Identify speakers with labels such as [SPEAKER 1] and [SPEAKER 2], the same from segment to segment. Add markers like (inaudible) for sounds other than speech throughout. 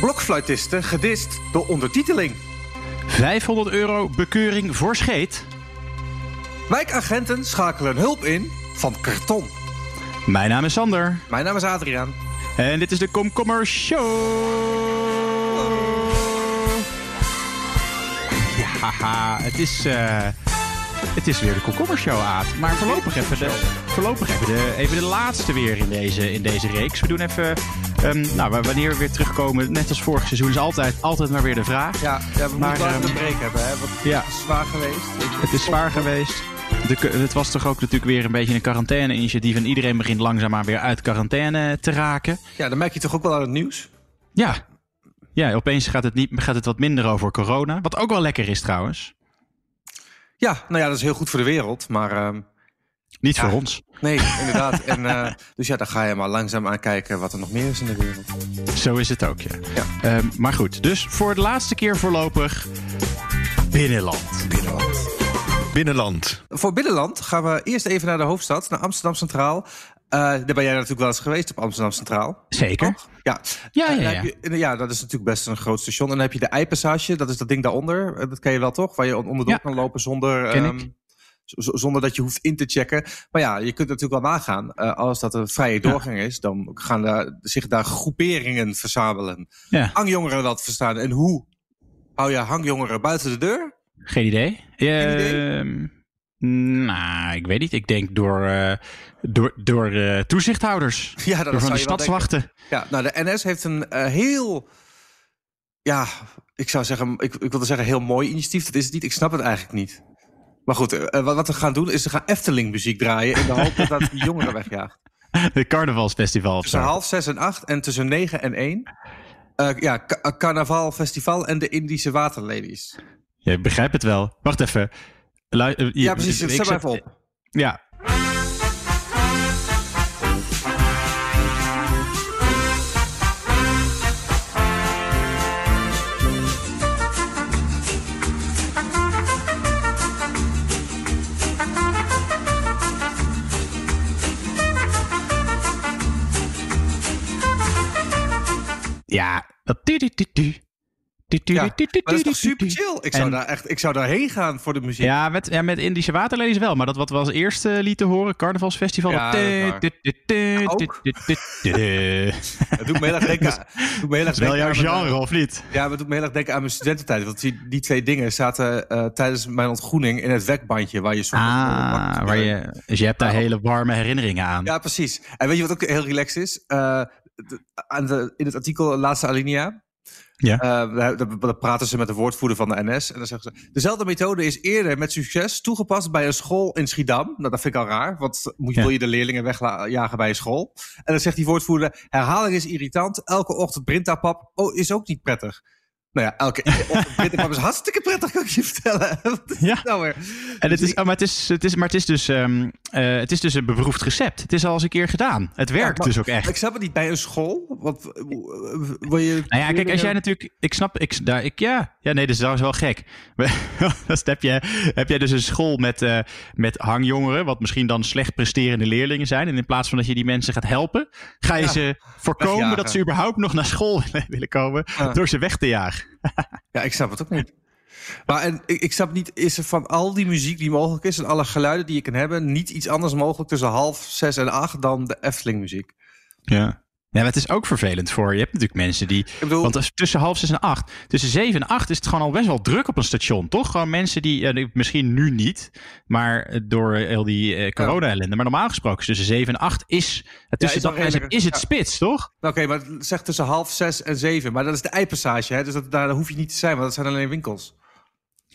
[SPEAKER 1] Blokfluitisten gedist door ondertiteling.
[SPEAKER 2] 500 euro bekeuring voor scheet.
[SPEAKER 1] Wijkagenten schakelen hulp in van karton.
[SPEAKER 2] Mijn naam is Sander.
[SPEAKER 1] Mijn naam is Adriaan.
[SPEAKER 2] En dit is de Komkommer Show. Ja, het is, uh, het is weer de Komkommer Show, Aad. Maar voorlopig even de, voorlopig even de, even de laatste weer in deze, in deze reeks. We doen even, um, nou, wanneer we weer terugkomen, net als vorig seizoen, is altijd, altijd maar weer de vraag.
[SPEAKER 1] Ja, ja we maar, moeten um, een break hebben, hè? Want
[SPEAKER 2] ja.
[SPEAKER 1] het is zwaar geweest.
[SPEAKER 2] Het is zwaar geweest. De, het was toch ook natuurlijk weer een beetje een quarantaine-initiatief. En iedereen begint langzaamaan weer uit quarantaine te raken.
[SPEAKER 1] Ja, dan merk je toch ook wel aan het nieuws?
[SPEAKER 2] Ja. Ja, opeens gaat het, niet, gaat het wat minder over corona. Wat ook wel lekker is trouwens.
[SPEAKER 1] Ja, nou ja, dat is heel goed voor de wereld. Maar. Uh,
[SPEAKER 2] niet
[SPEAKER 1] ja,
[SPEAKER 2] voor ons.
[SPEAKER 1] Nee, (laughs) inderdaad. en, uh, dus ja, dan ga je maar langzaam aan kijken wat er nog meer is in de wereld.
[SPEAKER 2] Zo is het ook, ja.
[SPEAKER 1] ja.
[SPEAKER 2] Uh, maar goed, dus voor de laatste keer voorlopig binnenland.
[SPEAKER 1] Binnenland.
[SPEAKER 3] Binnenland.
[SPEAKER 1] Voor binnenland gaan we eerst even naar de hoofdstad, naar Amsterdam Centraal. Uh, daar ben jij natuurlijk wel eens geweest op Amsterdam Centraal.
[SPEAKER 2] Zeker.
[SPEAKER 1] Oh, ja.
[SPEAKER 2] Ja, ja,
[SPEAKER 1] ja. Je, ja, dat is natuurlijk best een groot station. En dan heb je de Eipassage, dat is dat ding daaronder. Dat ken je wel toch? Waar je onderdoor ja. kan lopen zonder, um, zonder dat je hoeft in te checken. Maar ja, je kunt natuurlijk wel nagaan. Uh, als dat een vrije doorgang is, dan gaan daar, zich daar groeperingen verzamelen.
[SPEAKER 2] Ja.
[SPEAKER 1] Hangjongeren dat verstaan. En hoe hou je hangjongeren buiten de deur?
[SPEAKER 2] Geen idee.
[SPEAKER 1] Geen idee?
[SPEAKER 2] Uh, nou, ik weet niet. Ik denk door, uh, door, door uh, toezichthouders. (laughs)
[SPEAKER 1] Ja, dat
[SPEAKER 2] door van de stadswachten.
[SPEAKER 1] Ja, nou de NS heeft een heel, ja, ik zou zeggen, ik, ik wilde zeggen heel mooi initiatief. Dat is het niet. Ik snap het eigenlijk niet. Maar goed, wat, wat we gaan doen is we gaan Efteling muziek draaien in de hoop dat dat die jongeren wegjaagt. (laughs)
[SPEAKER 2] De carnavalsfestival.
[SPEAKER 1] Tussen half zes en acht en tussen negen en één. ja, ca carnavalfestival en de Indische waterladies.
[SPEAKER 2] Ja, ik begrijp het wel. Wacht even. Lu
[SPEAKER 1] ja, precies. Zet maar even op.
[SPEAKER 2] Ja. Ja,
[SPEAKER 1] ja, dat is toch super chill? Ik zou, en, daar echt, ik zou daarheen gaan voor de muziek.
[SPEAKER 2] Ja, met, ja, met Indische Waterlelies wel. Maar dat wat we als eerste lieten horen, Carnavalsfestival.
[SPEAKER 1] Ja, dat, dat doet me heel erg denken aan... (laughs) Heel erg
[SPEAKER 2] wel jouw genre, of niet?
[SPEAKER 1] Ja, maar het doet me heel erg denken aan mijn studententijd. Want die, die twee dingen zaten uh, tijdens mijn ontgroening in het wekbandje. Waar je soms
[SPEAKER 2] ah, waar je, dus je hebt daar hele warme herinneringen aan.
[SPEAKER 1] Ja, precies. En weet je wat ook heel relaxed is? De, aan de, in het artikel laatste alinea
[SPEAKER 2] ja.
[SPEAKER 1] Uh, dan praten ze met de woordvoerder van de NS. En dan zeggen ze: Dezelfde methode is eerder met succes toegepast bij een school in Schiedam. Nou, dat vind ik al raar. Want moet ja. wil je de leerlingen wegjagen bij een school? En dan zegt die woordvoerder: Herhaling is irritant. Elke ochtend Brintapap oh, is ook niet prettig. Nou ja, elke (laughs) Brintapap is hartstikke prettig, kan ik je vertellen. (laughs)
[SPEAKER 2] ja.
[SPEAKER 1] Nou weer?
[SPEAKER 2] En het is, oh, maar, het is, het is, maar het is dus, um, uh, het is dus een beproefd recept. Het is al eens een keer gedaan. Het werkt
[SPEAKER 1] ja, maar,
[SPEAKER 2] dus ook echt.
[SPEAKER 1] Ik snap het niet bij een school. Want wil je.
[SPEAKER 2] Nou ja, kijk, als jij natuurlijk. Ik snap. Ik, daar, ik, ja, ja, nee, dat is wel gek. (laughs) dan heb, je, heb jij dus een school met, uh, met hangjongeren. Wat misschien dan slecht presterende leerlingen zijn. En in plaats van dat je die mensen gaat helpen. Ga je ja, ze voorkomen wegjagen. dat ze überhaupt nog naar school willen komen. Door ze weg te jagen. (laughs)
[SPEAKER 1] ja, ik snap het ook niet. Maar en, ik, ik snap niet, is er van al die muziek die mogelijk is en alle geluiden die je kan hebben, niet iets anders mogelijk tussen half zes en acht dan de Efteling muziek?
[SPEAKER 2] Ja. Ja, maar het is ook vervelend voor. Je hebt natuurlijk mensen die.
[SPEAKER 1] bedoel,
[SPEAKER 2] want tussen half zes en acht. Tussen zeven en acht is het gewoon al best wel druk op een station, toch? Gewoon mensen die. Misschien nu niet. Maar door heel die uh, corona-ellende. Maar normaal gesproken, tussen zeven en acht is. Het tussen
[SPEAKER 1] ja, is,
[SPEAKER 2] dat, is het
[SPEAKER 1] ja.
[SPEAKER 2] spits, toch?
[SPEAKER 1] Oké, okay, maar zeg tussen half zes en zeven. Maar dat is de eipassage, hè? Dus dat, daar hoef je niet te zijn, want dat zijn alleen winkels.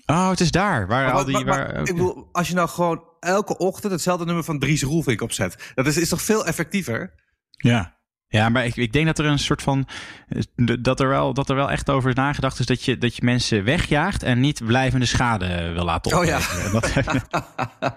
[SPEAKER 2] Oh, het is daar. Waar
[SPEAKER 1] maar,
[SPEAKER 2] al die,
[SPEAKER 1] maar,
[SPEAKER 2] waar,
[SPEAKER 1] maar, ik bedoel, als je nou gewoon elke ochtend hetzelfde nummer van Dries Roelvink opzet. Dat is, is toch veel effectiever?
[SPEAKER 2] Ja. Ja, maar ik, ik denk dat er een soort van. Dat er wel, dat er wel echt over is nagedacht is dat je, dat je mensen wegjaagt en niet blijvende schade wil laten
[SPEAKER 1] opnemen.
[SPEAKER 2] Oh
[SPEAKER 1] ja.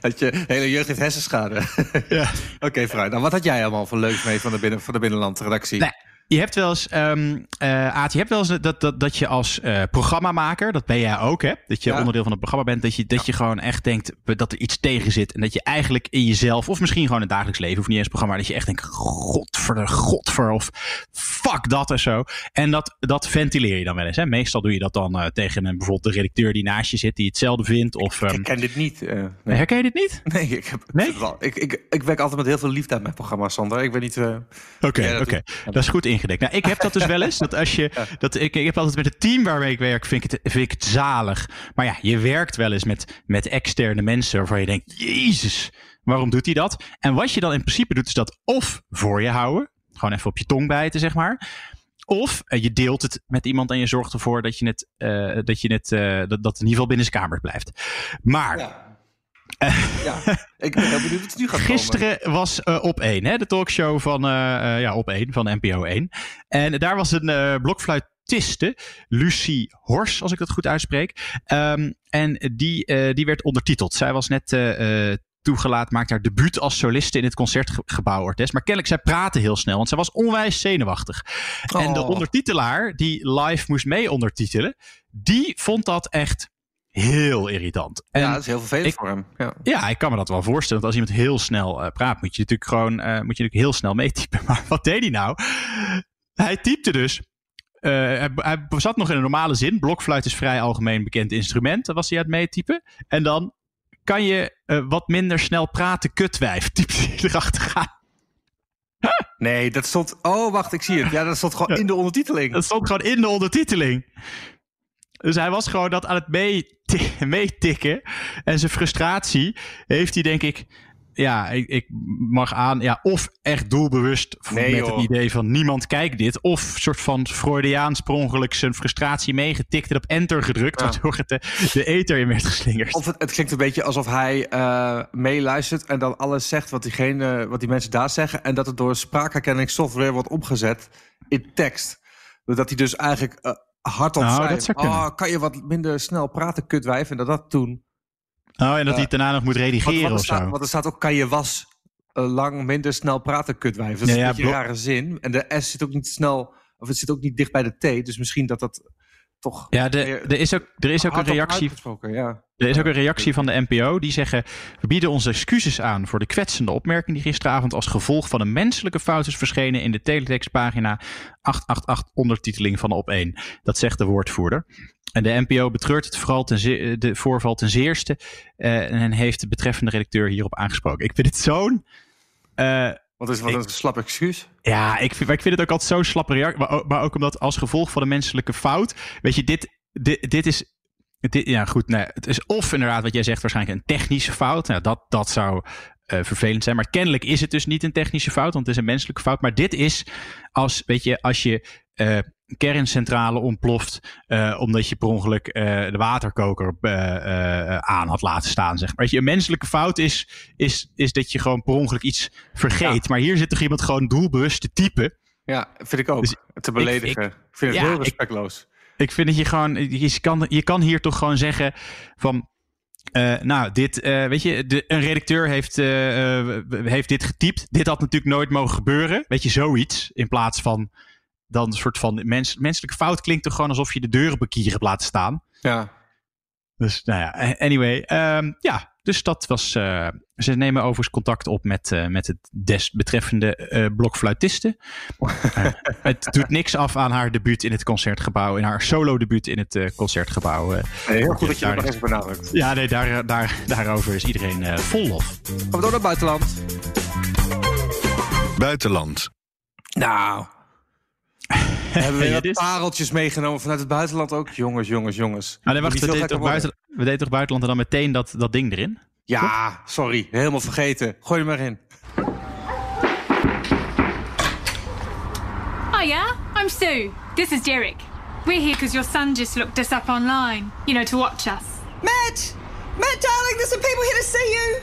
[SPEAKER 1] (laughs) dat je hele jeugd heeft hersenschade.
[SPEAKER 2] ja. (laughs)
[SPEAKER 1] Oké, okay. Nou, wat had jij allemaal voor leuks mee van de, binnen, van de binnenlandredactie?
[SPEAKER 2] Nee. Je hebt wel eens, um, uh, Aad, je hebt wel eens dat, dat, dat je als uh, programmamaker, dat ben jij ook, hè? Dat je ja. onderdeel van het programma bent, dat je, dat je gewoon echt denkt dat er iets tegen zit. En dat je eigenlijk in jezelf, of misschien gewoon in het dagelijks leven, of niet eens programma, dat je echt denkt, godver, godver, of fuck dat en zo. En dat, dat ventileer je dan wel eens. Hè? Meestal doe je dat dan uh, tegen een, bijvoorbeeld de redacteur die naast je zit, die hetzelfde vindt. Of,
[SPEAKER 1] um... Ik herken dit niet.
[SPEAKER 2] Nee. Herken je dit niet?
[SPEAKER 1] Nee, ik, heb, nee? Ik, ik, ik werk altijd met heel veel liefde aan mijn programma, Sander. Ik ben niet...
[SPEAKER 2] Oké, oké. Okay, dat is goed ingedekt. Nou, ik heb dat dus wel eens. Dat als je, dat, ik, ik heb altijd met het team waarmee ik werk, vind ik, het, vind ik het zalig. Maar ja, je werkt wel eens met, met externe mensen waarvan je denkt, jezus, waarom doet hij dat? En wat je dan in principe doet, is dat of voor je houden. Gewoon even op je tong bijten, zeg maar. Of uh, je deelt het met iemand en je zorgt ervoor dat je het, uh, dat, je het uh, dat, dat in ieder geval binnen zijn kamer blijft. Maar.
[SPEAKER 1] Ja. (laughs) ja, ik ben heel benieuwd wat het nu gaat
[SPEAKER 2] Gisteren
[SPEAKER 1] komen.
[SPEAKER 2] was op 1, hè, de talkshow van, ja, op 1 van NPO 1. En daar was een blokfluitiste, Lucie Hors, als ik dat goed uitspreek. Um, en die, die werd ondertiteld. Zij was net toegelaten, maakte haar debuut als soliste in het concertgebouw Ortes. Maar kennelijk, zij praatte heel snel, want zij was onwijs zenuwachtig. En de
[SPEAKER 1] Oh.
[SPEAKER 2] ondertitelaar, die live moest mee ondertitelen, die vond dat echt heel irritant. En
[SPEAKER 1] ja, dat is heel vervelend
[SPEAKER 2] ik-
[SPEAKER 1] voor hem. Ja.
[SPEAKER 2] ja, ik kan me dat wel voorstellen. Want als iemand heel snel eh, praat, moet je natuurlijk gewoon eh, moet je natuurlijk heel snel meetypen. (laughs) Maar wat deed hij nou? Hij typte dus. eh, hij, hij zat nog in een normale zin. Blokfluit is vrij algemeen bekend instrument. Dat was hij aan het meetypen. En dan kan je wat minder snel praten, kutwijf. (laughs) Typte hij erachteraan.
[SPEAKER 1] Nee, dat stond... Oh, wacht, ik zie het. Ja, dat stond gewoon in de ondertiteling.
[SPEAKER 2] Dat stond gewoon in de ondertiteling. Dus hij was gewoon dat aan het meeti- (laughs) meetikken. En zijn frustratie heeft hij, denk ik. Ja, ik, ik mag aan. Ja, of echt doelbewust
[SPEAKER 1] Nee,
[SPEAKER 2] met
[SPEAKER 1] joh.
[SPEAKER 2] het idee van niemand kijkt dit. Of soort van Freudiaans per ongeluk zijn frustratie meegetikt en op enter gedrukt.
[SPEAKER 1] Ja.
[SPEAKER 2] Waardoor het de, de eter in werd geslingerd.
[SPEAKER 1] Of het, het klinkt een beetje alsof hij eh, meeluistert en dan alles zegt wat, diegene, wat die mensen daar zeggen. En dat het door spraakherkenningssoftware wordt omgezet in tekst. Dat hij dus eigenlijk eh, hardop
[SPEAKER 2] Nou,
[SPEAKER 1] oh, kan je wat minder snel praten, kutwijf? En dat dat toen.
[SPEAKER 2] Oh, en dat hij het daarna nog moet redigeren
[SPEAKER 1] want, er
[SPEAKER 2] of
[SPEAKER 1] staat,
[SPEAKER 2] zo.
[SPEAKER 1] want er staat ook, kan je was eh, lang minder snel praten, kutwijf. Dat is
[SPEAKER 2] Ja, ja,
[SPEAKER 1] een beetje een rare zin. En de S zit ook niet snel, of het zit ook niet dicht bij de T. Dus misschien dat dat toch...
[SPEAKER 2] Ja, de, er is ook, er is ook een reactie
[SPEAKER 1] ja.
[SPEAKER 2] Er is ook een reactie van de NPO. Die zeggen: We bieden onze excuses aan voor de kwetsende opmerking die gisteravond als gevolg van een menselijke fout is verschenen in de teletextpagina 888 ondertiteling van op 1. Dat zegt de woordvoerder. En de NPO betreurt het vooral ten de voorval ten zeerste eh, en heeft de betreffende redacteur hierop aangesproken. Ik vind het zo'n. eh,
[SPEAKER 1] Wat is wat een slap excuus.
[SPEAKER 2] ja, ik vind, maar ik vind het ook altijd zo'n slappe reactie. Maar, ook- maar ook omdat als gevolg van de menselijke fout. Weet je, dit, dit, dit is. Dit, ja, goed. Nee, het is of inderdaad wat jij zegt, waarschijnlijk een technische fout. Nou, dat, dat zou eh, vervelend zijn. Maar kennelijk is het dus niet een technische fout, want het is een menselijke fout. Maar dit is als, weet je, als je. Eh, kerncentrale ontploft eh, omdat je per ongeluk eh, de waterkoker aan had laten staan. Zeg maar. Weet je, een menselijke fout is, is, is dat je gewoon per ongeluk iets vergeet. Maar hier zit toch iemand gewoon doelbewust te typen.
[SPEAKER 1] Ja, vind ik ook.
[SPEAKER 2] Dus
[SPEAKER 1] te beledigen. Ik, vind het
[SPEAKER 2] ja,
[SPEAKER 1] heel respectloos.
[SPEAKER 2] Ik vind dat je gewoon, je kan, je kan hier toch gewoon zeggen van. nou, dit, weet je, de, een redacteur heeft, heeft dit getypt. Dit had natuurlijk nooit mogen gebeuren. Weet je, zoiets. In plaats van dan een soort van mens, menselijke fout klinkt toch gewoon alsof je de deurenbekier hebt laten staan.
[SPEAKER 1] Ja.
[SPEAKER 2] Dus nou ja, anyway. ehm, ja, dus dat was. eh, ze nemen overigens contact op met, eh, met het desbetreffende eh blokfluitiste. (laughs) Het doet niks af aan haar debuut in het concertgebouw. In haar solo debuut in het eh, concertgebouw.
[SPEAKER 1] Nee, heel goed dat je
[SPEAKER 2] Daar
[SPEAKER 1] dat nog even benadrukt.
[SPEAKER 2] ja, nee, daar, daar, daarover is iedereen eh, vol lof.
[SPEAKER 1] Gaan we door naar het buitenland?
[SPEAKER 3] Buitenland.
[SPEAKER 1] Nou. Hebben we (laughs)
[SPEAKER 2] Ja, is-
[SPEAKER 1] pareltjes meegenomen vanuit het buitenland ook? Jongens, jongens, jongens.
[SPEAKER 2] Ah, nee, wacht,
[SPEAKER 1] Moet
[SPEAKER 2] we deden, toch
[SPEAKER 1] gekker
[SPEAKER 2] buiten, we deden toch buitenland en dan meteen dat, dat ding erin?
[SPEAKER 1] Ja, sorry. Helemaal vergeten. Gooi er maar in.
[SPEAKER 4] Hiya, I'm Sue. This is Derek. We're here because your son just looked us up online, you know, to watch us.
[SPEAKER 5] Matt! Matt, darling, there's some people here to see you.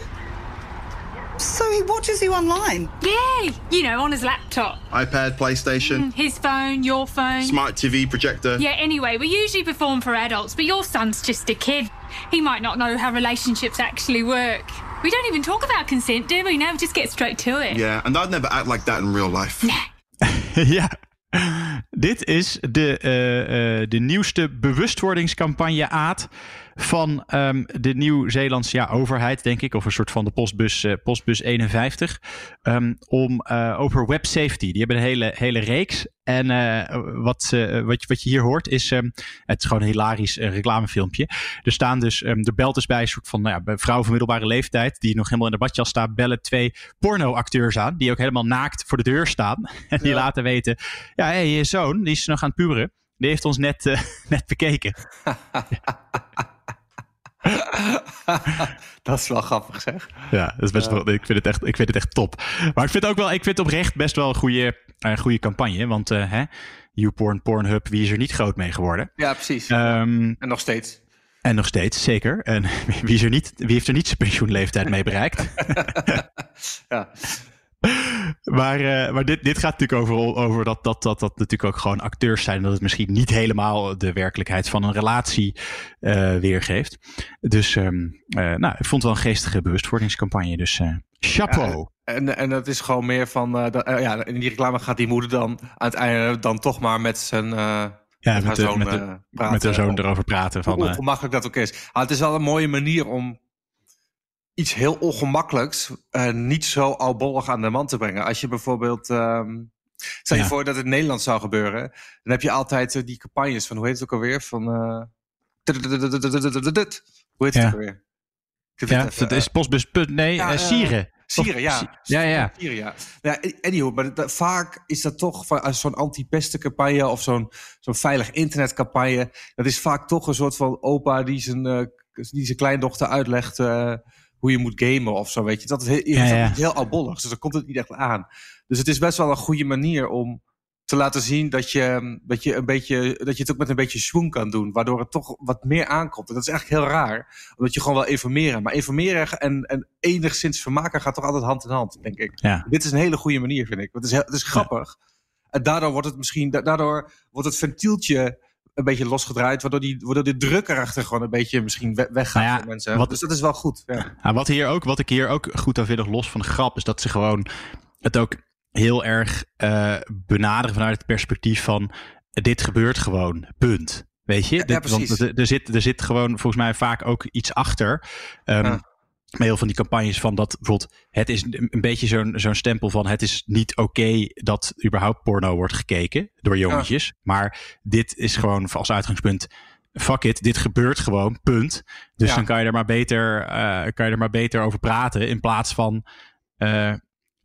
[SPEAKER 5] So he watches you online.
[SPEAKER 4] Yeah, you know, on his laptop.
[SPEAKER 6] iPad, PlayStation,
[SPEAKER 4] His phone, your phone.
[SPEAKER 6] smart TV projector.
[SPEAKER 4] Yeah, anyway, we usually perform for adults, but your son's just a kid. He might not know how relationships actually work. We don't even talk about consent, do we? No, we just get straight to it.
[SPEAKER 6] Yeah, and I'd never act like that in real life. (laughs)
[SPEAKER 2] ja. Dit is de, eh, eh, de nieuwste bewustwordingscampagne Aad van ehm, de Nieuw-Zeelandse ja, overheid, denk ik, of een soort van de postbus, eh, postbus 51, ehm, om, eh, over web safety. Die hebben een hele, hele reeks. En eh, wat, wat, je- wat je hier hoort is, ehm, het is gewoon een hilarisch reclamefilmpje. Er staan dus, er belt dus bij een soort van nou ja, vrouw van middelbare leeftijd, die nog helemaal in de badjas staat, bellen twee pornoacteurs aan, die ook helemaal naakt voor de deur staan. (laughs) En die
[SPEAKER 1] Ja.
[SPEAKER 2] laten weten, ja, hey, je zoon, die is nog aan het puberen. Die heeft ons net, (laughs) net bekeken. (laughs) (laughs)
[SPEAKER 1] dat is wel grappig zeg.
[SPEAKER 2] Ja, dat is best wel, ik, vind het echt, ik vind het echt top. Maar ik vind ook wel, ik vind het oprecht best wel een goede, een goede campagne. Want eh hè, YouPorn, Pornhub, wie is er niet groot mee geworden?
[SPEAKER 1] Ja, precies.
[SPEAKER 2] Ehm,
[SPEAKER 1] en nog steeds.
[SPEAKER 2] en nog steeds, zeker. En (laughs) wie, is er niet, wie heeft er niet zijn pensioenleeftijd mee bereikt? (laughs)
[SPEAKER 1] Ja. (laughs)
[SPEAKER 2] maar eh, maar dit, dit gaat natuurlijk over, over dat, dat, dat dat natuurlijk ook gewoon acteurs zijn. Dat het misschien niet helemaal de werkelijkheid van een relatie eh, weergeeft. Dus ehm, eh, nou, ik vond het wel een geestige bewustwordingscampagne. Dus chapeau.
[SPEAKER 1] En, en dat is gewoon meer van, dat- ja, in die reclame gaat die moeder dan aan het einde dan toch maar met zijn
[SPEAKER 2] ja,
[SPEAKER 1] met
[SPEAKER 2] met,
[SPEAKER 1] haar
[SPEAKER 2] de,
[SPEAKER 1] zoon,
[SPEAKER 2] met, de,
[SPEAKER 1] praten.
[SPEAKER 2] met zoon
[SPEAKER 1] Hoe
[SPEAKER 2] erover praten. Van, eh,
[SPEAKER 1] ongemakkelijk dat ook is. Maar het is wel een mooie manier om iets heel ongemakkelijks eh, niet zo albollig aan de man te brengen. Als je bijvoorbeeld, ehm, stel je
[SPEAKER 2] Ja.
[SPEAKER 1] voor dat het in Nederland zou gebeuren, dan heb je altijd eh, die campagnes van, hoe heet het ook alweer? Van, eh, hoe heet het
[SPEAKER 2] Ja.
[SPEAKER 1] ook alweer?
[SPEAKER 2] Ja,
[SPEAKER 1] even,
[SPEAKER 2] dat is postbus. Nee,
[SPEAKER 1] ja,
[SPEAKER 2] Sieren.
[SPEAKER 1] Sieren, ja.
[SPEAKER 2] Ja, ja.
[SPEAKER 1] Sieren, ja. ja anyhow, maar dat- vaak is dat toch van, als zo'n anti-pestencampagne of zo'n zo'n veilig internetcampagne. Dat is vaak toch een soort van opa die zijn, die zijn kleindochter uitlegt hoe je moet gamen of zo. Weet je, dat is heel,
[SPEAKER 2] Ja, ja.
[SPEAKER 1] heel albollig. Dus dan komt het niet echt aan. Dus het is best wel een goede manier om te laten zien dat je, dat je, een beetje, dat je het ook met een beetje swoon kan doen. Waardoor het toch wat meer aankomt. En dat is eigenlijk heel raar. Omdat je gewoon wil informeren. Maar informeren en, en enigszins vermaken gaat toch altijd hand in hand, denk ik.
[SPEAKER 2] Ja.
[SPEAKER 1] Dit is een hele goede manier, vind ik. Want het is, heel- het is grappig. En daardoor wordt het misschien, da- daardoor wordt het ventieltje een beetje losgedraaid. Waardoor, die, waardoor de druk erachter gewoon een beetje misschien we- weggaat
[SPEAKER 2] Nou ja,
[SPEAKER 1] voor mensen.
[SPEAKER 2] wat-
[SPEAKER 1] dus dat is wel goed. Ja.
[SPEAKER 2] Nou, wat, hier ook, wat ik hier ook goed aan vind, los van de grap, is dat ze gewoon het ook heel erg eh, benaderen vanuit het perspectief van dit gebeurt gewoon, punt. Weet je?
[SPEAKER 1] Ja,
[SPEAKER 2] Dit- want er, er, zit, er zit gewoon volgens mij vaak ook iets achter. Ehm
[SPEAKER 1] Ja.
[SPEAKER 2] Met heel van die campagnes van dat bijvoorbeeld, het is een beetje zo'n zo'n stempel van het is niet oké dat überhaupt porno wordt gekeken door jongetjes. Maar dit is gewoon als uitgangspunt, fuck it, dit gebeurt gewoon, punt. Dus
[SPEAKER 1] Ja.
[SPEAKER 2] dan kan je er maar beter, eh, kan je er maar beter over praten in plaats van eh,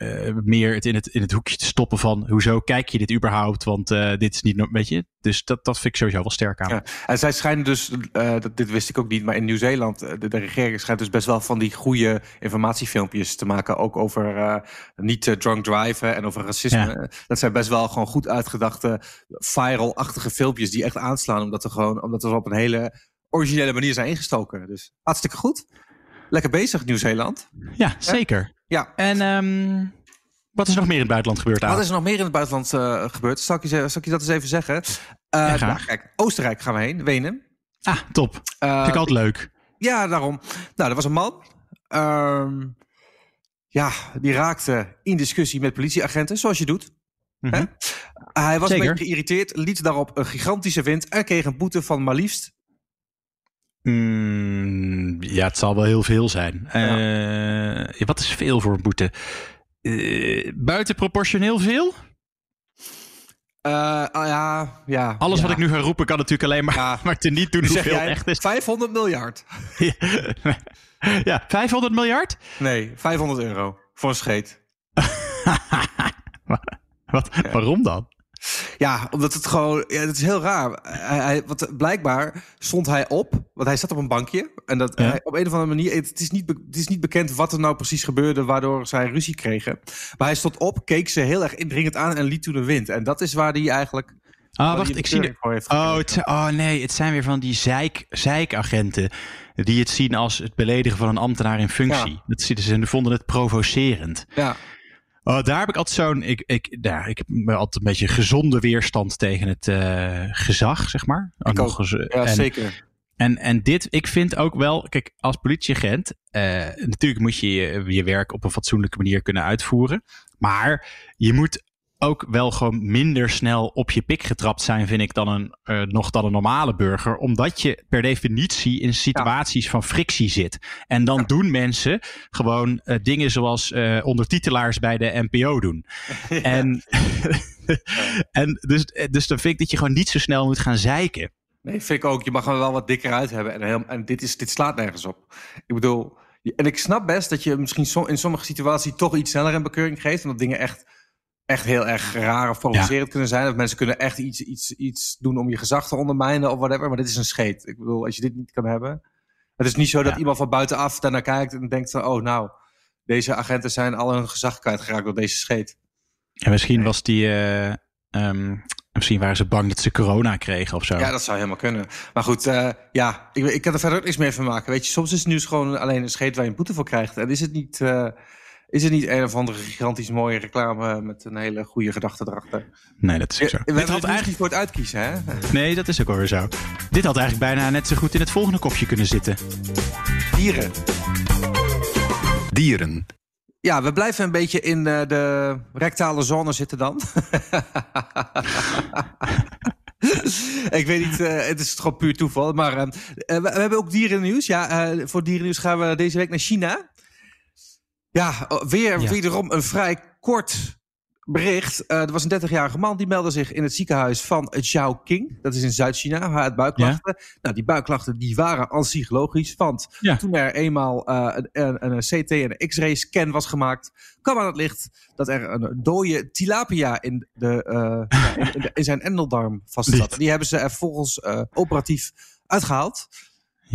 [SPEAKER 2] eh, meer het in, het in het hoekje te stoppen van hoezo kijk je dit überhaupt, want eh, dit is niet, weet je. Dus dat, dat vind ik sowieso wel sterk aan.
[SPEAKER 1] Ja. En zij schijnen dus, eh, dat, dit wist ik ook niet, maar in Nieuw-Zeeland, de, de regering schijnt dus best wel van die goede informatiefilmpjes te maken. Ook over niet drunk driven en over racisme. Dat zijn best wel gewoon goed uitgedachte, viral-achtige filmpjes die echt aanslaan. Omdat, er gewoon, omdat er op een hele originele manier zijn ingestoken. Dus hartstikke goed. Lekker bezig, Nieuw-Zeeland.
[SPEAKER 2] Ja, zeker.
[SPEAKER 1] Ja.
[SPEAKER 2] En ehm, wat is nog meer in het buitenland gebeurd aan?
[SPEAKER 1] Wat is er nog meer in het buitenland eh, gebeurd? Zal ik, je, zal ik je dat eens even zeggen? Eh,
[SPEAKER 2] Ja,
[SPEAKER 1] nou, kijk, Oostenrijk gaan we heen, Wenen.
[SPEAKER 2] Ah, top.
[SPEAKER 1] Eh,
[SPEAKER 2] Vind ik altijd leuk.
[SPEAKER 1] Ja, daarom. Nou, er was een man. Ehm, ja, die raakte in discussie met politieagenten, zoals je doet.
[SPEAKER 2] Mhm.
[SPEAKER 1] Hij was
[SPEAKER 2] Zeker.
[SPEAKER 1] een beetje geïrriteerd, liet daarop een gigantische wind en kreeg een boete van maar liefst.
[SPEAKER 2] Mm, ja, het zal wel heel veel zijn. Eh, wat is veel voor een boete? Eh, buitenproportioneel veel?
[SPEAKER 1] eh, ah, ja, ja.
[SPEAKER 2] Alles
[SPEAKER 1] ja.
[SPEAKER 2] wat ik nu ga roepen kan natuurlijk alleen maar,
[SPEAKER 1] Ja. (laughs)
[SPEAKER 2] maar te niet doen hoeveel
[SPEAKER 1] jij
[SPEAKER 2] echt is.
[SPEAKER 1] 500 miljard. (laughs)
[SPEAKER 2] ja, 500 miljard?
[SPEAKER 1] Nee, 500 euro voor een scheet. (laughs)
[SPEAKER 2] Wat, Waarom dan?
[SPEAKER 1] Ja, omdat het gewoon, ja, het is heel raar. Hij, hij, wat, blijkbaar stond hij op, want hij zat op een bankje. En dat,
[SPEAKER 2] Ja.
[SPEAKER 1] hij, op een of andere manier, het is, niet, het is niet bekend wat er nou precies gebeurde waardoor zij ruzie kregen. Maar hij stond op, keek ze heel erg indringend aan en liet toen de wind. En dat is waar hij eigenlijk.
[SPEAKER 2] Ah, wacht, ik zie... De... Oh, het, oh nee, het zijn weer van die zeik, zeikagenten. Die het zien als het beledigen van een ambtenaar in functie.
[SPEAKER 1] Ja.
[SPEAKER 2] Dat zitten ze en vonden het provocerend.
[SPEAKER 1] Ja,
[SPEAKER 2] Oh, daar heb ik altijd zo'n. Ik, ik, daar, ik heb altijd een beetje gezonde weerstand tegen het eh, gezag, zeg maar.
[SPEAKER 1] Ik ook. ja
[SPEAKER 2] en,
[SPEAKER 1] zeker.
[SPEAKER 2] En, en dit, ik vind ook wel, kijk, als politieagent, eh, natuurlijk moet je, je je werk op een fatsoenlijke manier kunnen uitvoeren. Maar je moet ook wel gewoon minder snel op je pik getrapt zijn, vind ik, dan een, uh, nog dan een normale burger. Omdat je per definitie in situaties van frictie zit. En dan doen mensen gewoon uh, dingen zoals uh, ondertitelaars bij de NPO doen. (laughs) En, (laughs) en dus, dus dan vind ik dat je gewoon niet zo snel moet gaan zeiken.
[SPEAKER 1] Nee, vind ik ook. Je mag er wel wat dikker uit hebben. En, heel, en dit, is, dit slaat nergens op. Ik bedoel, en ik snap best dat je misschien in sommige situaties toch iets sneller een bekeuring geeft. Omdat dingen echt, echt heel erg raar of provocerend kunnen zijn. Of mensen kunnen echt iets, iets, iets doen om je gezag te ondermijnen of whatever. Maar dit is een scheet. Ik bedoel, als je dit niet kan hebben. Het is niet zo dat iemand van buitenaf daarnaar kijkt en denkt van, oh nou, deze agenten zijn al hun gezag kwijtgeraakt door deze scheet.
[SPEAKER 2] En misschien was die, uh, um, Misschien waren ze bang dat ze corona kregen of zo.
[SPEAKER 1] Ja, dat zou helemaal kunnen. Maar goed, uh, ja, ik, ik kan er verder ook niks meer van maken. Weet je, soms is het nieuws gewoon alleen een scheet waar je een boete voor krijgt. En is het niet, uh, is het niet een of andere gigantisch mooie reclame met een hele goede gedachte erachter?
[SPEAKER 2] Nee, dat is ook zo.
[SPEAKER 1] We Dit had eigenlijk voor het uitkiezen, hè?
[SPEAKER 2] Nee, dat is ook alweer zo. Dit had eigenlijk bijna net zo goed in het volgende kopje kunnen zitten.
[SPEAKER 1] Dieren.
[SPEAKER 6] Dieren.
[SPEAKER 1] Ja, we blijven een beetje in uh, de rectale zone zitten dan. (laughs) ik weet niet, uh, het is gewoon puur toeval. Maar uh, we, we, hebben ook dierennieuws. Ja, voor dierennieuws gaan we deze week naar China. Ja, weer ja. wederom een vrij kort bericht. Uh, er was een 30-jarige man die meldde zich in het ziekenhuis van Zhaoqing. Dat is in Zuid-China. Had buikklachten. Ja. Nou, die buikklachten die waren al psychologisch. Want ja. toen er eenmaal uh, een, een, CT en een X-ray scan was gemaakt, kwam aan het licht dat er een dode tilapia in, de, (laughs) uh, in, in, in, zijn endeldarm vast zat. Die hebben ze er volgens operatief uitgehaald.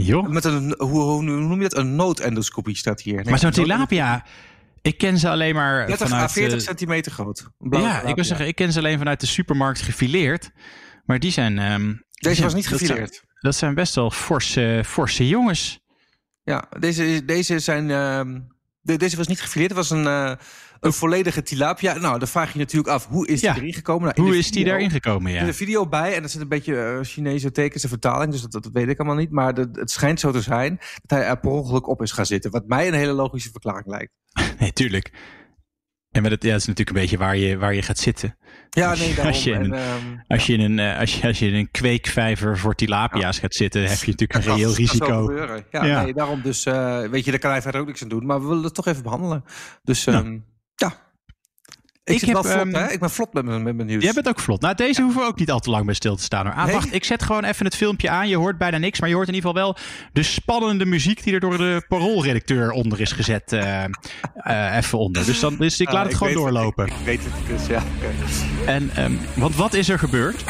[SPEAKER 2] Jo.
[SPEAKER 1] Met een, hoe, hoe, noem je dat? Een noodendoscopie staat hier. Nee,
[SPEAKER 2] maar zo'n tilapia... Ik ken ze alleen maar
[SPEAKER 1] 30
[SPEAKER 2] vanuit...
[SPEAKER 1] 40 centimeter groot.
[SPEAKER 2] ja, ik wil zeggen, ik ken ze alleen vanuit de supermarkt gefileerd. Maar die zijn... Um,
[SPEAKER 1] deze
[SPEAKER 2] die
[SPEAKER 1] was niet gefileerd.
[SPEAKER 2] Dat zijn, dat zijn best wel forse, forse jongens.
[SPEAKER 1] Ja, deze, deze zijn... Uh, de, deze was niet gefileerd. Het was een, uh, een volledige tilapia. Nou, dan vraag je natuurlijk af, hoe is die ja. erin gekomen? Nou,
[SPEAKER 2] hoe is die daarin gekomen, ja.
[SPEAKER 1] Er is een video bij en dat zit een beetje uh, Chinese tekens en vertaling. Dus dat, dat, weet ik allemaal niet. Maar de, het schijnt zo te zijn dat hij er per ongeluk op is gaan zitten. Wat mij een hele logische verklaring lijkt. (laughs)
[SPEAKER 2] Nee, tuurlijk. En met het, ja, het is natuurlijk een beetje waar je, waar je gaat zitten.
[SPEAKER 1] Ja, nee, daarom.
[SPEAKER 2] Als je in,
[SPEAKER 1] en,
[SPEAKER 2] um, als je in een, als je, als je in een kweekvijver voor tilapia's ja. gaat zitten, heb je natuurlijk een reëel risico.
[SPEAKER 1] Ja, ja. Nee, daarom dus, uh, weet je, daar kan hij verder ook niks aan doen. Maar we willen het toch even behandelen. Dus um, ja. Ik, ik, heb, wel vlot, um, hè? ik ben vlot met mijn, met mijn nieuws.
[SPEAKER 2] Jij bent ook vlot. Nou, deze ja. hoeven we ook niet al te lang bij stil te staan. Hoor. Ah, nee? Wacht, ik zet gewoon even het filmpje aan. Je hoort bijna niks, maar je hoort in ieder geval wel de spannende muziek die er door de paroolredacteur onder is gezet. Uh, uh, even onder. Dus, dan, dus ik laat ah, het gewoon doorlopen.
[SPEAKER 1] Het, ik, weet het dus, ja. Okay.
[SPEAKER 2] En, um, want wat is er gebeurd?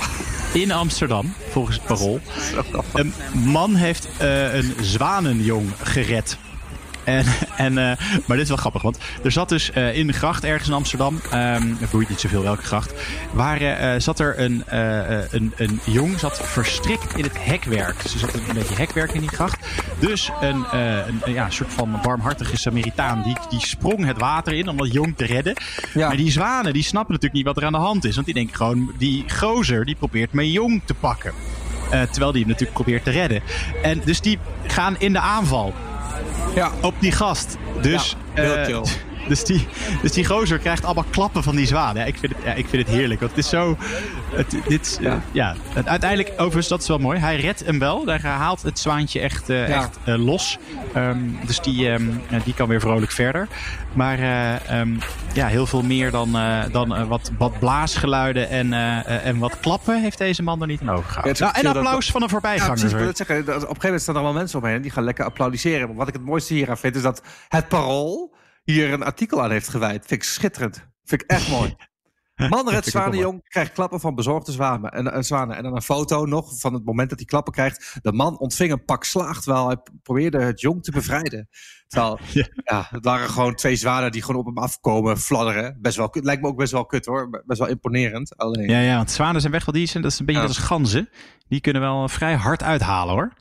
[SPEAKER 2] In Amsterdam, volgens het parool. (laughs) Een man heeft uh, een zwanenjong gered. En, (laughs) en, uh, maar dit is wel grappig, want er zat dus uh, in de gracht ergens in Amsterdam, um, het boeit niet zoveel welke gracht, waar uh, zat er een, een, een jong zat verstrikt in het hekwerk. Dus er zat een beetje hekwerk in die gracht. Dus een, een ja, soort van barmhartige Samaritaan, die, die sprong het water in om dat jong te redden. Ja. Maar die zwanen, die snappen natuurlijk niet wat er aan de hand is. Want die denken gewoon, die gozer, die probeert mijn jong te pakken. terwijl die hem natuurlijk probeert te redden. En dus die gaan in de aanval
[SPEAKER 1] ja.
[SPEAKER 2] op die gast. Dus,
[SPEAKER 1] ja, heel chill.
[SPEAKER 2] Dus die, dus die gozer krijgt allemaal klappen van die zwaan. Ja, ik, vind het, ja, ik vind het heerlijk. Want het is zo. Het, dit, ja. Uh, ja. uiteindelijk, overigens, dat is wel mooi. Hij redt hem wel. Hij haalt het zwaantje echt, uh, ja. echt uh, los. Um, dus die, um, die kan weer vrolijk verder. Maar um, ja, heel veel meer dan, dan wat, wat blaasgeluiden en, en wat klappen heeft deze man er niet aan overgehouden. nou, en applaus dat... van een voorbijganger.
[SPEAKER 1] Ja, zeggen, op een gegeven moment staan er allemaal mensen omheen. Die gaan lekker applaudisseren. Maar wat ik het mooiste hier aan vind, is dat het parool hier een artikel aan heeft gewijd. Vind ik schitterend. Vind ik echt (laughs) mooi. Man Red Zwanenjong krijgt klappen van bezorgde zwanen. En, uh, zwanen. en dan een foto nog van het moment dat hij klappen krijgt. De man ontving een pak slaag terwijl hij probeerde het jong te bevrijden. Terwijl, (laughs) ja. ja. het waren gewoon twee zwanen die gewoon op hem afkomen, fladderen. Best wel, lijkt me ook best wel kut hoor. Best wel imponerend. Alleen.
[SPEAKER 2] Ja, ja, want zwanen zijn weg wel die zijn. Dat is een beetje ja. als ganzen. Die kunnen wel vrij hard uithalen hoor.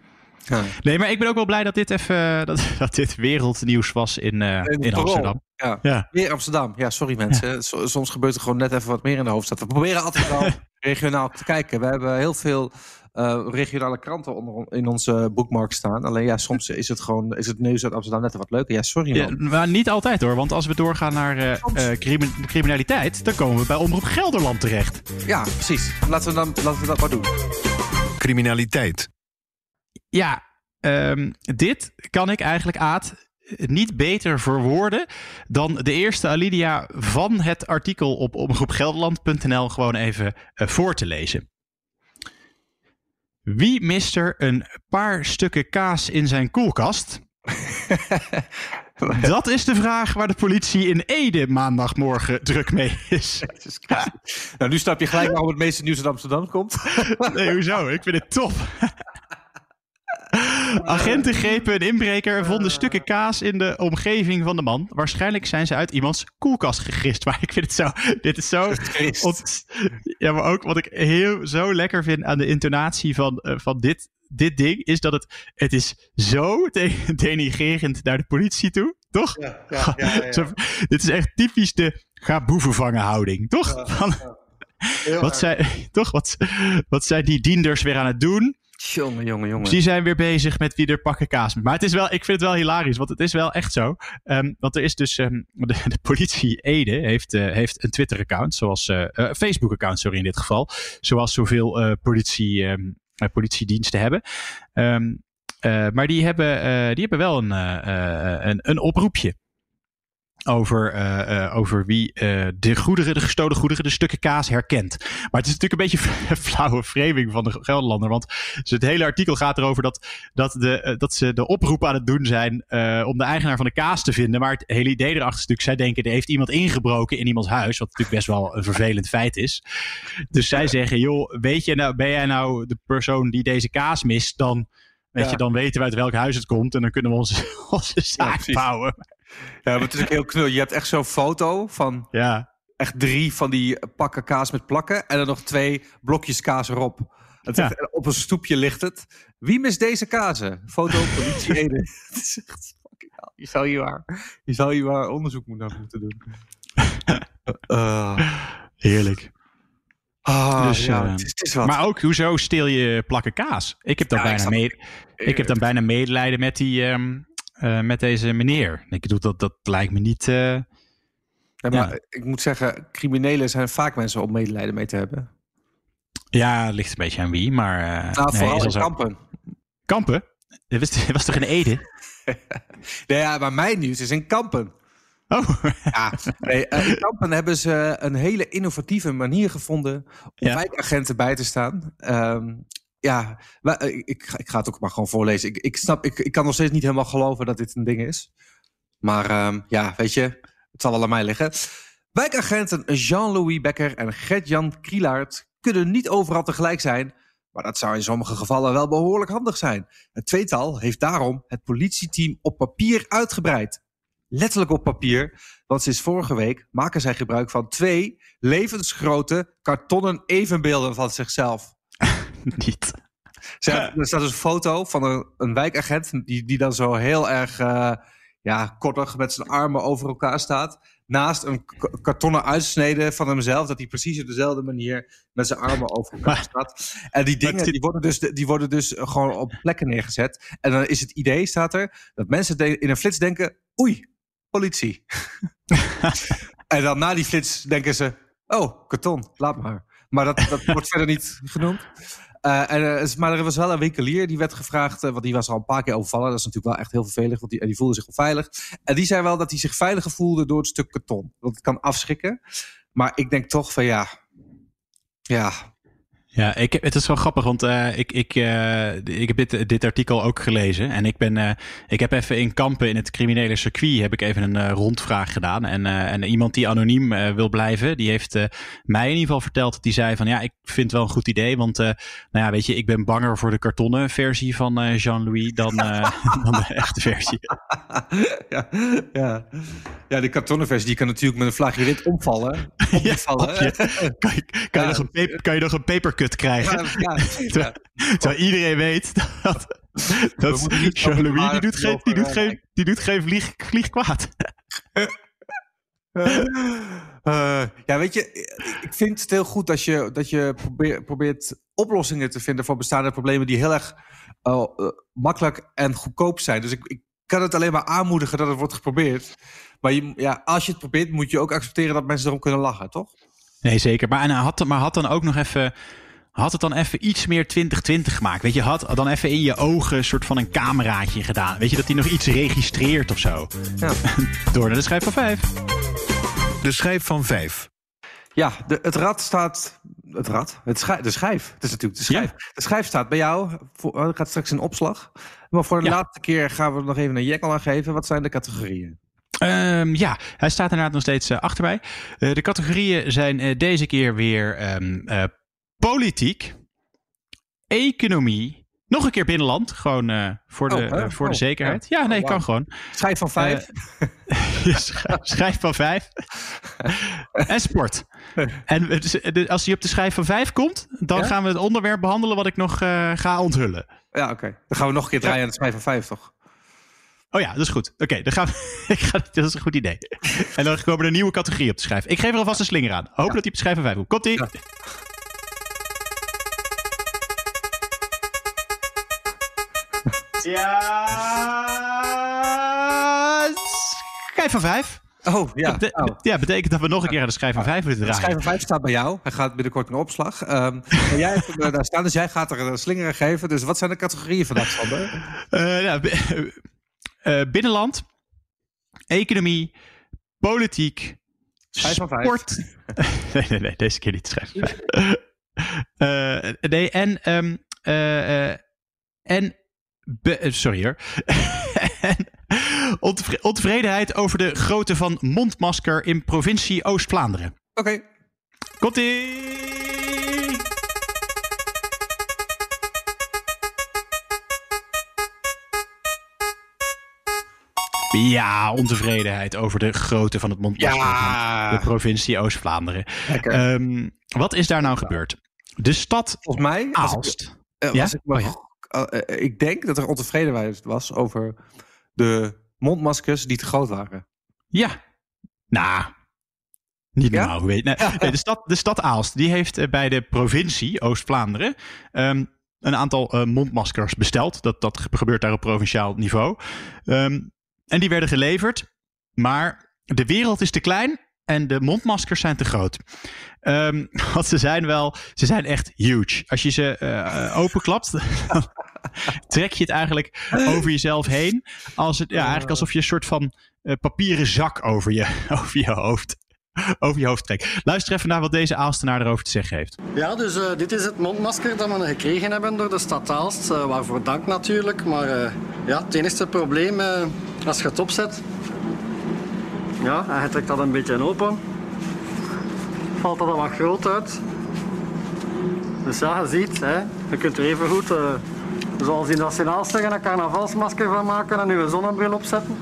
[SPEAKER 2] Ja. Nee, maar ik ben ook wel blij dat dit even dat, (laughs) dat dit wereldnieuws was in, uh, in, in Amsterdam.
[SPEAKER 1] Ja. ja. Weer Amsterdam. Ja, sorry mensen. Ja. Soms gebeurt er gewoon net even wat meer in de hoofdstad. We proberen altijd wel (laughs) regionaal te kijken. We hebben heel veel eh, regionale kranten onder, in onze boekmark staan. Alleen ja, soms is het gewoon is het nieuws uit Amsterdam net wat leuker. Ja, sorry
[SPEAKER 2] Ja,
[SPEAKER 1] man.
[SPEAKER 2] maar niet altijd hoor, want als we doorgaan naar eh, eh, crimi- criminaliteit, dan komen we bij Omroep Gelderland terecht.
[SPEAKER 1] Ja, precies. Laten we, dan, laten we dat maar doen.
[SPEAKER 3] Criminaliteit.
[SPEAKER 2] Ja, ehm, dit kan ik eigenlijk, Aad, niet beter verwoorden dan de eerste alinea van het artikel op omroepgelderland.nl gewoon even eh, voor te lezen. Wie mist er een paar stukken kaas in zijn koelkast? (laughs) Dat is de vraag waar de politie in Ede maandagmorgen druk mee is.
[SPEAKER 1] nou, nu snap je gelijk waarom het meeste nieuws uit Amsterdam komt.
[SPEAKER 2] Nee, hoezo? Ik vind het top. (laughs) Agenten grepen een inbreker en vonden stukken kaas in de omgeving van de man. Waarschijnlijk zijn ze uit iemands koelkast gegist. (laughs) Maar ik vind het zo. Dit is zo. (laughs) Ont- ja, maar ook wat ik heel zo lekker vind aan de intonatie van, eh, van dit, dit ding. Is dat het. Het is zo de- denigrerend naar de politie toe. Toch? Zo- dit is echt typisch de ga boeven vangen houding. Toch? Van, wat, zijn, toch? Wat, wat zijn die dienders weer aan het doen?
[SPEAKER 1] Jongen, jongen, jongen.
[SPEAKER 2] Die zijn weer bezig met wie er pakken kaas. Maar het is wel, ik vind het wel hilarisch, want het is wel echt zo. Ehm, want er is dus, ehm, de, (laughs) politie Ede heeft, eh, heeft een Twitter-account, zoals, eh, Facebook-account, sorry in dit geval. Zoals zoveel politie, ehm, eh, politiediensten hebben. Maar die hebben, die hebben wel een, een, een oproepje. Over, eh, eh, over wie eh, de goederen, de gestolen goederen, de stukken kaas herkent. Maar het is natuurlijk een beetje een (laughs) flauwe framing van de Gelderlander. Want het hele artikel gaat erover dat, dat, de, dat ze de oproep aan het doen zijn om de eigenaar van de kaas te vinden. Maar het hele idee erachter is natuurlijk, zij denken er heeft iemand ingebroken in iemands huis. Wat natuurlijk best wel een vervelend feit is. Dus zij zeggen, joh, weet je nou, ben jij nou de persoon die deze kaas mist? Dan, weet
[SPEAKER 1] Ja.
[SPEAKER 2] je, dan weten we uit welk huis het komt en dan kunnen we onze, (laughs) onze zaak bouwen.
[SPEAKER 1] Ja, maar het is ook heel knul. Je hebt echt zo'n foto van
[SPEAKER 2] Ja,
[SPEAKER 1] echt drie van die pakken kaas met plakken. En dan nog twee blokjes kaas erop. Het is
[SPEAKER 2] Ja.
[SPEAKER 1] echt- op een stoepje ligt het. Wie mist deze kazen? Foto politie (laughs) Ede. (laughs) Het is echt fucking hell. Je zou hier waar, je zou hier waar onderzoek moeten naar moeten doen. (laughs) Eh,
[SPEAKER 2] heerlijk.
[SPEAKER 1] ah,
[SPEAKER 2] Dus,
[SPEAKER 1] ja,
[SPEAKER 2] eh,
[SPEAKER 1] het, is, het is wat.
[SPEAKER 2] Maar ook, hoezo steel je plakken kaas? Ik heb dan,
[SPEAKER 1] Ja, ik
[SPEAKER 2] bijna, mee, ik heb dan bijna medelijden met, die, ehm, eh, met deze meneer. Ik bedoel, dat, dat lijkt me niet... eh,
[SPEAKER 1] Ja, maar ik moet zeggen, criminelen zijn vaak mensen om medelijden mee te hebben.
[SPEAKER 2] Ja, het ligt een beetje aan wie, maar...
[SPEAKER 1] Nou,
[SPEAKER 2] nee,
[SPEAKER 1] vooral in kampen.
[SPEAKER 2] Kampen? Dat was, toch in Ede? (laughs)
[SPEAKER 1] Nee, ja, maar mijn nieuws is in kampen.
[SPEAKER 2] Oh,
[SPEAKER 1] Ja, nee, in Kampen hebben ze een hele innovatieve manier gevonden om
[SPEAKER 2] Ja.
[SPEAKER 1] wijkagenten bij te staan. Ehm, ja, eh, ik, ga- ik ga het ook maar gewoon voorlezen. Ik, ik snap, ik, ik kan nog steeds niet helemaal geloven dat dit een ding is. Maar ehm, ja, weet je, het zal wel aan mij liggen. Wijkagenten Jean-Louis Becker en Gert-Jan Krielaert kunnen niet overal tegelijk zijn. Maar dat zou in sommige gevallen wel behoorlijk handig zijn. Het tweetal heeft daarom het politieteam op papier uitgebreid. Letterlijk op papier, want sinds vorige week maken zij gebruik van twee levensgrote kartonnen evenbeelden van zichzelf. (laughs)
[SPEAKER 2] niet.
[SPEAKER 1] Er staat dus een foto van een, een wijkagent die, die dan zo heel erg eh, ja, kortig met zijn armen over elkaar staat. Naast een kartonnen uitsnede van hemzelf, dat hij precies op dezelfde manier met zijn armen over elkaar staat. En die dingen die worden, dus, die worden dus gewoon op plekken neergezet. En dan is het idee, staat er, dat mensen in een flits denken: oei, politie. (laughs) en dan na die flits denken ze: oh, karton, laat maar. Maar dat, dat wordt verder niet genoemd. Eh, en, eh, maar er was wel een winkelier die werd gevraagd, eh, want die was al een paar keer overvallen. Dat is natuurlijk wel echt heel vervelend, want die, die voelde zich onveilig. En die zei wel dat hij zich veiliger voelde door het stuk karton. Want het kan afschrikken. Maar ik denk toch van ja. Ja,
[SPEAKER 2] Ja, ik, het is wel grappig, want eh, ik, ik, eh, ik heb dit, dit artikel ook gelezen. En ik, ben, eh, ik heb even in Kampen, in het criminele circuit, heb ik even een rondvraag gedaan. En, en iemand die anoniem wil blijven, die heeft mij in ieder geval verteld dat die zei van ja, ik vind het wel een goed idee. Want nou ja, weet je, ik ben banger voor de kartonnen versie van Jean-Louis dan, (laughs) dan de echte versie. (laughs)
[SPEAKER 1] ja, ja. ja, de kartonnen versie die kan natuurlijk met een flagrant omvallen. (laughs)
[SPEAKER 2] Ja,
[SPEAKER 1] Opvallen.
[SPEAKER 2] op je- kan, je, kan, je
[SPEAKER 1] Ja.
[SPEAKER 2] nog een paper, kan je nog een papercut krijgen?
[SPEAKER 1] Ja. (laughs)
[SPEAKER 2] Terwijl iedereen weet dat, dat Jean-Louis, die doet geen, die doet geen, die doet geen vlieg, vlieg kwaad. (laughs)
[SPEAKER 1] Eh, ja, weet je, ik vind het heel goed dat je, dat je probeert, probeert oplossingen te vinden voor bestaande problemen die heel erg eh, eh, makkelijk en goedkoop zijn. Dus ik, ik kan het alleen maar aanmoedigen dat het wordt geprobeerd. Maar je, ja, als je het probeert, moet je ook accepteren dat mensen erom kunnen lachen, toch?
[SPEAKER 2] Nee, zeker. Maar, en had, maar had dan ook nog even. Had het dan even iets meer 2020 gemaakt? Weet je, had dan even in je ogen een soort van een cameraatje gedaan. Weet je, dat hij nog iets registreert of zo.
[SPEAKER 1] Ja. (laughs)
[SPEAKER 2] Door naar de schijf van vijf.
[SPEAKER 3] De schijf van 5.
[SPEAKER 1] Ja, de, het rad staat. Het rad? Het schijf, de schijf. Het is natuurlijk de schijf. De schijf staat bij jou. Voor, oh, gaat straks in opslag. Maar voor de
[SPEAKER 2] Ja.
[SPEAKER 1] laatste keer gaan we nog even een jekkel aan geven. Wat zijn de categorieën?
[SPEAKER 2] Ehm, ja, hij staat inderdaad nog steeds eh, achter mij. Eh, de categorieën zijn eh, deze keer weer ehm, eh, politiek, economie, nog een keer binnenland. Gewoon eh, voor, de,
[SPEAKER 1] Oh, hè?
[SPEAKER 2] eh, voor de
[SPEAKER 1] Oh,
[SPEAKER 2] zekerheid.
[SPEAKER 1] ja.
[SPEAKER 2] Ja, nee,
[SPEAKER 1] Oh,
[SPEAKER 2] kan gewoon.
[SPEAKER 1] Schijf van vijf. (laughs)
[SPEAKER 2] Sch- schijf van vijf. (laughs) en sport. En als hij op de schijf van vijf komt, dan
[SPEAKER 1] Ja?
[SPEAKER 2] gaan we het onderwerp behandelen wat ik nog ga onthullen.
[SPEAKER 1] ja, oké. Dan gaan we nog een keer draaien aan de schijf van vijf, toch?
[SPEAKER 2] Oh ja, dat is goed. Oké, dan gaan we. (laughs) ik ga, dat is een goed idee. En dan komen er nieuwe categorieën op te schrijven. Ik geef er alvast een slinger aan. Hoop dat hij op de schijf van vijf komt. Komt
[SPEAKER 1] Ja.
[SPEAKER 2] Schijf van vijf.
[SPEAKER 1] Oh, ja.
[SPEAKER 2] Dat
[SPEAKER 1] Oh.
[SPEAKER 2] ja, betekent dat we nog een keer aan de schijf van vijf moeten
[SPEAKER 1] De schijf
[SPEAKER 2] draaien.
[SPEAKER 1] van vijf staat bij jou. Hij gaat binnenkort in opslag. Ehm, (laughs) maar jij hebt hem eh, daar staan, dus jij gaat er een slinger aan geven. Dus wat zijn de categorieën vandaag, Sander?
[SPEAKER 2] Eh, ja, bi- eh, binnenland, economie, politiek,
[SPEAKER 1] Schijf van vijf.
[SPEAKER 2] sport. (laughs) nee, nee, nee, deze keer niet schijf van vijf. (laughs) Eh, nee, en, ehm, eh, eh, en, be- eh, sorry hoor. (laughs) en ontevre- ontevredenheid over de grootte van mondmasker in provincie Oost-Vlaanderen.
[SPEAKER 1] Oké.
[SPEAKER 2] Komt-ie! Ja, ontevredenheid over de grootte van het mondmasker
[SPEAKER 1] Ja.
[SPEAKER 2] van de provincie Oost-Vlaanderen. Ehm, wat is daar nou gebeurd? De stad
[SPEAKER 1] Volgens mij, als ik,
[SPEAKER 2] Aalst.
[SPEAKER 1] eh,
[SPEAKER 2] Ja?
[SPEAKER 1] als ik, me-
[SPEAKER 2] Oh, ja.
[SPEAKER 1] Eh, eh, ik denk dat er ontevredenheid was over de mondmaskers die te groot waren.
[SPEAKER 2] Ja. Nou, niet
[SPEAKER 1] Ja?
[SPEAKER 2] normaal. Nee, (laughs) nee, de, stad, de stad Aalst die heeft eh, bij de provincie Oost-Vlaanderen ehm, een aantal eh, mondmaskers besteld. Dat, dat ge- gebeurt daar op provinciaal niveau. Ehm, en die werden geleverd. Maar de wereld is te klein en de mondmaskers zijn te groot. Ehm, (laughs) want ze zijn wel, ze zijn echt huge. Als je ze eh, openklapt, (laughs) trek je het eigenlijk over jezelf heen. Als het, ja, eigenlijk alsof je een soort van eh, papieren zak over je, (laughs) over je hoofd. Over je hoofd trekt. Luister even naar wat deze Aalstenaar erover te zeggen heeft.
[SPEAKER 7] Ja, dus eh, dit is het mondmasker dat we gekregen hebben door de stad Aalst. Waarvoor dank natuurlijk. Maar ja, het enige probleem, als je het opzet... Ja, en trekt dat een beetje open. Valt dat wat groot uit. Dus ja, je ziet, hè, je kunt er even goed, eh, zoals in Nationaal zeggen, een carnavalsmasker van maken en je zonnebril opzetten.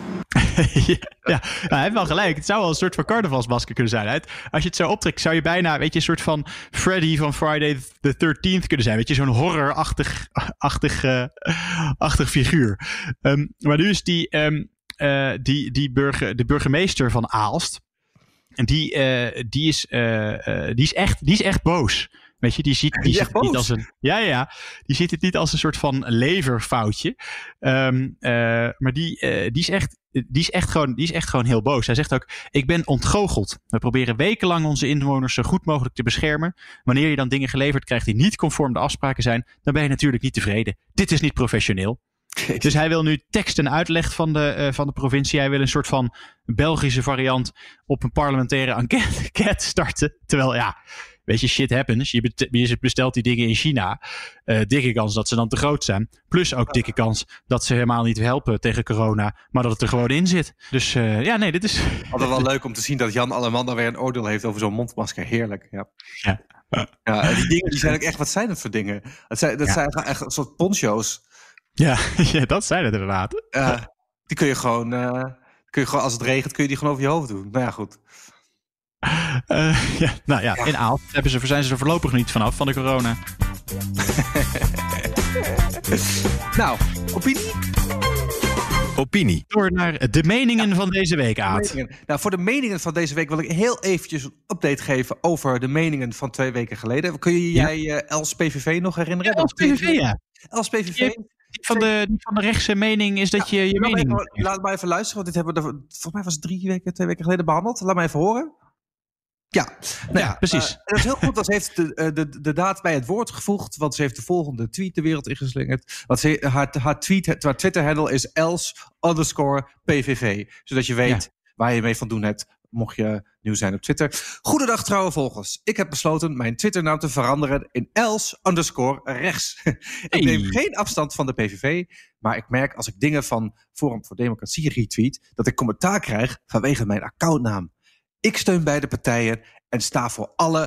[SPEAKER 7] (laughs)
[SPEAKER 2] ja, hij heeft wel gelijk. Het zou wel een soort van carnavalsmasker kunnen zijn. Als je het zo optrekt, zou je bijna, weet je, een soort van Freddy van Friday the 13th kunnen zijn. Weet je, zo'n horror-achtig (laughs) achtig, eh, achtig figuur. Ehm, maar nu is die, ehm, eh, die, die burger, de burgemeester van Aalst. En die, eh, die, is, eh, die, is echt, die is echt boos. Weet je, die ziet, die ziet het niet als een. Ja, ja. Die ziet het niet als een soort van leverfoutje. Ehm, eh, maar die, die, is echt, die, is echt gewoon, die is echt gewoon heel boos. Hij zegt ook: Ik ben ontgoocheld. We proberen wekenlang onze inwoners zo goed mogelijk te beschermen. Wanneer je dan dingen geleverd krijgt die niet conform de afspraken zijn, dan ben je natuurlijk niet tevreden. Dit is niet professioneel. Dus hij wil nu tekst en uitleg van de, eh, van de provincie. Hij wil een soort van Belgische variant op een parlementaire enquête (laughs) starten. Terwijl, ja, weet je, shit happens. Je, bestelt die dingen in China. Eh, dikke kans dat ze dan te groot zijn. Plus ook dikke kans dat ze helemaal niet helpen tegen corona. Maar dat het er gewoon in zit. Dus eh, ja, nee, dit is...
[SPEAKER 1] Altijd wel (laughs) leuk om te zien dat Jan Alleman weer een oordeel heeft over zo'n mondmasker. Heerlijk, ja.
[SPEAKER 2] Ja.
[SPEAKER 1] Ja, en die dingen die zijn ook echt, wat zijn het voor dingen? Dat zijn, dat
[SPEAKER 2] Ja.
[SPEAKER 1] zijn echt een soort poncho's.
[SPEAKER 2] Ja, (laughs) ja, dat zijn het inderdaad.
[SPEAKER 1] Eh, die kun je gewoon, eh, kun je gewoon, als het regent, kun je die gewoon over je hoofd doen. Nou ja, goed.
[SPEAKER 2] Eh, (laughs) ja, nou ja, in Aalst hebben ze, zijn ze er voorlopig niet vanaf van de corona. (laughs)
[SPEAKER 1] Nou, opinie?
[SPEAKER 3] Opinie.
[SPEAKER 2] Door naar de meningen van deze week, Aad.
[SPEAKER 1] Nou, voor de meningen van deze week wil ik heel eventjes een update geven over de meningen van twee weken geleden. Kun je jij eh, Els PVV nog herinneren?
[SPEAKER 2] Els PVV, ja.
[SPEAKER 1] Els PVV.
[SPEAKER 2] Die van de, die van de rechtse mening is dat je je mening...
[SPEAKER 1] even- laat maar even luisteren, want dit hebben we, volgens mij was het drie weken, twee weken geleden behandeld. Laat me even horen. Ja, nou
[SPEAKER 2] Ja, precies.
[SPEAKER 1] eh, dat is heel goed, want ze heeft de, eh, de, de daad bij het woord gevoegd, want ze heeft de volgende tweet de wereld ingeslingerd. Want ze, haar, haar, tweet, haar Twitter-handle is els underscore PVV, zodat je weet waar je mee van doen hebt, mocht je nieuw zijn op Twitter. Goedendag trouwe volgers. Ik heb besloten mijn Twitternaam te veranderen in els underscore rechts. (laughs) ik
[SPEAKER 2] Hey.
[SPEAKER 1] neem geen afstand van de PVV, maar ik merk als ik dingen van Forum voor Democratie retweet, dat ik commentaar krijg vanwege mijn accountnaam. Ik steun beide partijen en sta voor alle